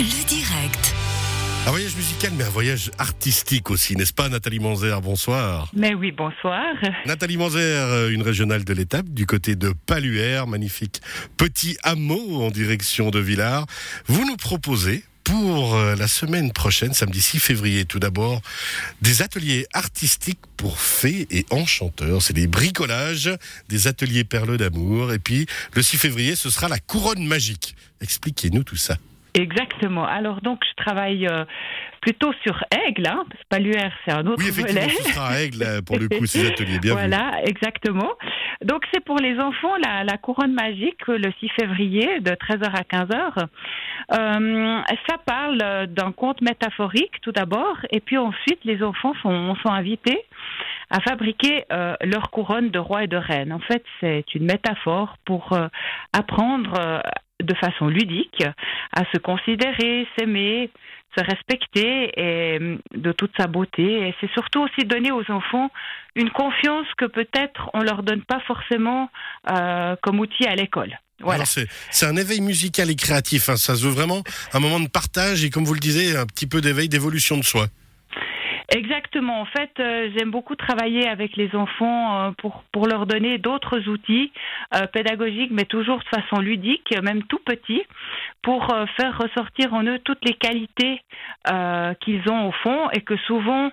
Le direct. Un voyage musical, mais un voyage artistique aussi, n'est-ce pas, Nathalie Manzer Bonsoir. Mais oui, bonsoir. Nathalie Manzer, euh, une régionale de l'étape, du côté de Paluaire, magnifique petit hameau en direction de Villars. Vous nous proposez pour euh, la semaine prochaine, samedi 6 février, tout d'abord, des ateliers artistiques pour fées et enchanteurs. C'est des bricolages, des ateliers perles d'amour. Et puis, le 6 février, ce sera la couronne magique. Expliquez-nous tout ça. Exactement. Alors donc je travaille euh, plutôt sur Aigle, hein, parce que Paluaire c'est un autre Oui, effectivement, volet. ce sera à Aigle, euh, pour le coup, ces ateliers. Bien vu. Voilà, exactement. Donc c'est pour les enfants la, la couronne magique le 6 février de 13h à 15h. Euh, ça parle d'un conte métaphorique tout d'abord, et puis ensuite les enfants sont, sont invités à fabriquer euh, leur couronne de roi et de reine. En fait, c'est une métaphore pour euh, apprendre euh, de façon ludique à se considérer, s'aimer, se respecter et euh, de toute sa beauté. Et c'est surtout aussi donner aux enfants une confiance que peut-être on leur donne pas forcément euh, comme outil à l'école. Voilà. C'est un éveil musical et créatif. hein. Ça se veut vraiment un moment de partage et, comme vous le disiez, un petit peu d'éveil, d'évolution de soi. Exactement. En fait, euh, j'aime beaucoup travailler avec les enfants euh, pour leur donner d'autres outils euh, pédagogiques, mais toujours de façon ludique, même tout petit, pour faire ressortir en eux toutes les qualités qu'ils ont au fond et que souvent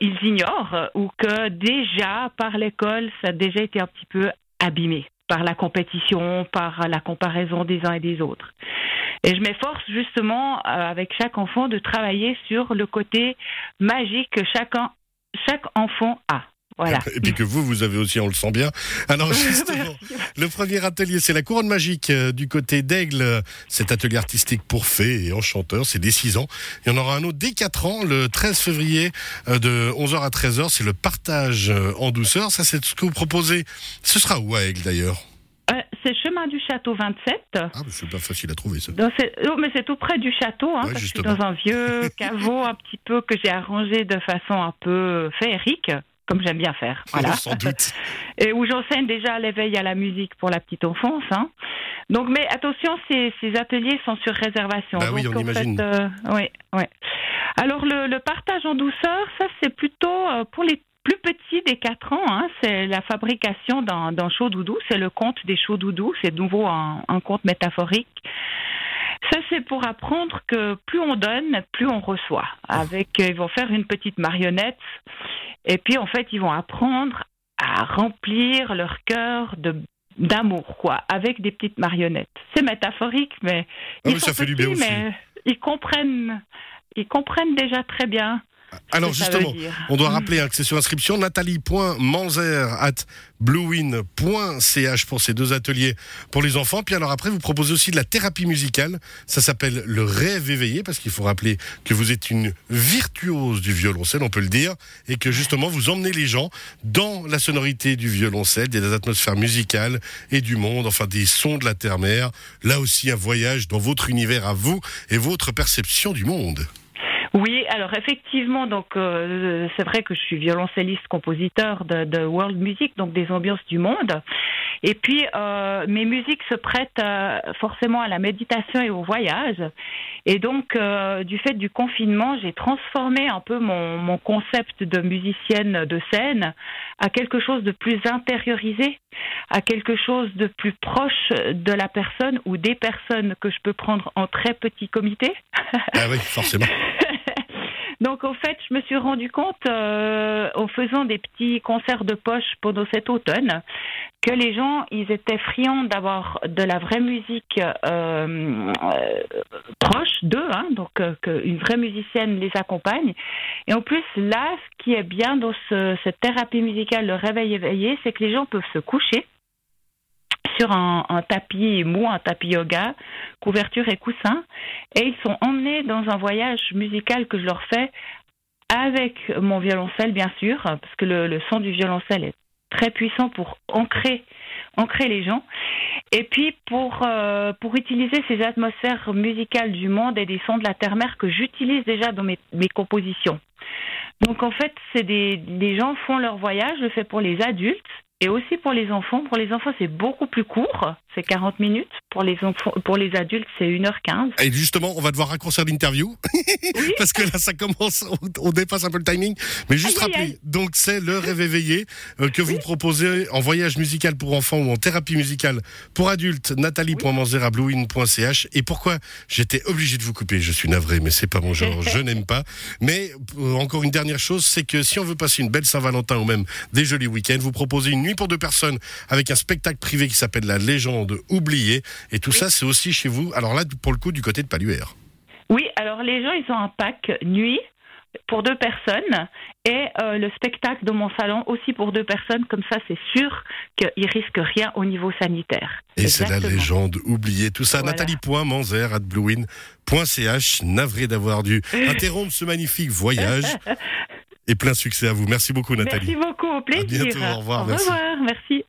ils ignorent ou que déjà par l'école ça a déjà été un petit peu abîmé par la compétition, par la comparaison des uns et des autres. Et je m'efforce justement euh, avec chaque enfant de travailler sur le côté magique que chaque enfant a. Voilà. Et puis que vous, vous avez aussi, on le sent bien. Alors justement, le premier atelier, c'est la couronne magique euh, du côté d'Aigle. Cet atelier artistique pour fées et enchanteurs, c'est dès 6 ans. Il y en aura un autre dès 4 ans, le 13 février, euh, de 11h à 13h. C'est le partage en douceur. Ça, c'est ce que vous proposez. Ce sera où à Aigle d'ailleurs? Chemin du château 27. Ah, bah, c'est pas facile à trouver ça. Oh, mais c'est tout près du château, hein, Ouais, parce que je suis justement. dans un vieux caveau un petit peu que j'ai arrangé de façon un peu féerique, comme j'aime bien faire. Voilà. Sans doute. et où j'enseigne déjà l'éveil à la musique pour la petite enfance. Hein. Donc, mais attention, ces, ces ateliers sont sur réservation. Bah oui, on imagine. fait, euh, oui, oui. Alors, le, le partage en douceur, ça, c'est plutôt euh, pour les plus petits des 4 ans. Hein, c'est la fabrication d'un chaud doudou. C'est le conte des chauds doudous. C'est nouveau un, un conte métaphorique. Ça, c'est pour apprendre que plus on donne, plus on reçoit. Avec, euh, ils vont faire une petite marionnette, et puis en fait, ils vont apprendre à remplir leur cœur de d'amour, quoi, avec des petites marionnettes. C'est métaphorique, mais Ah ils oui, sont ça fait du bien petits, aussi. mais ils comprennent, ils comprennent déjà très bien. Ce Alors justement, on doit rappeler hein, que c'est sur inscription nathalie.manzer at bluewin.ch pour ces deux ateliers pour les enfants. Puis alors après, vous proposez aussi de la thérapie musicale. Ça s'appelle le rêve éveillé parce qu'il faut rappeler que vous êtes une virtuose du violoncelle, on peut le dire, et que justement vous emmenez les gens dans la sonorité du violoncelle, des atmosphères musicales et du monde, enfin des sons de la terre-mer. Là aussi, un voyage dans votre univers à vous et votre perception du monde. Oui, alors effectivement, donc euh, c'est vrai que je suis violoncelliste, compositeur de, de world music, donc des ambiances du monde. Et puis euh, mes musiques se prêtent euh, forcément à la méditation et au voyage. Et donc du fait du confinement, j'ai transformé un peu mon, mon concept de musicienne de scène à quelque chose de plus intériorisé, à quelque chose de plus proche de la personne ou des personnes que je peux prendre en très petit comité. Ah oui, forcément. Donc en fait, je me suis rendu compte euh, en faisant des petits concerts de poche pendant cet automne que les gens, ils étaient friands d'avoir de la vraie musique euh, euh, proche d'eux, hein, donc qu'une vraie musicienne les accompagne. Et en plus, là, ce qui est bien dans ce- cette thérapie musicale, le réveil éveillé, c'est que les gens peuvent se coucher sur un, un tapis mou, un tapis yoga, couverture et coussin, et ils sont emmenés dans un voyage musical que je leur fais avec mon violoncelle, bien sûr, parce que le, son du violoncelle est très puissant pour ancrer, ancrer les gens, et puis pour, euh, pour utiliser ces atmosphères musicales du monde et des sons de la terre-mer que j'utilise déjà dans mes, mes compositions. Donc en fait, c'est des, des gens font leur voyage, je le fais pour les adultes, et aussi pour les enfants. Pour les enfants, c'est beaucoup plus court, c'est 40 minutes. Pour les enfants, pour les adultes, c'est 1h15. Et justement, on va devoir raccourcir l'interview parce que là, ça commence, on, dépasse un peu le timing. Mais juste rappeler, donc c'est le rêve éveillé euh, que vous proposez en voyage musical pour enfants ou en thérapie musicale pour adultes. Nathalie.manzera.bluewin.ch. Et pourquoi j'étais obligé de vous couper? Je suis navré, mais c'est pas mon genre. je n'aime pas. Mais euh, encore une dernière chose, c'est que si on veut passer une belle Saint-Valentin ou même des jolis week-ends, vous proposez une nuit pour deux personnes avec un spectacle privé qui s'appelle La Légende oubliée. Et tout ça, c'est aussi chez vous. Alors là, pour le coup, du côté de Paluaire. Oui, alors les gens, ils ont un pack nuit pour deux personnes et euh, le spectacle de mon salon aussi pour deux personnes. Comme ça, c'est sûr qu'ils risquent rien au niveau sanitaire. Et c'est la légende oubliée. Tout ça, Nathalie Nathalie.manzer at bluewin.ch. Navré d'avoir dû interrompre ce magnifique voyage. et plein succès à vous. Merci beaucoup, Nathalie. Merci beaucoup, au plaisir. À bientôt, au revoir. Au revoir, merci.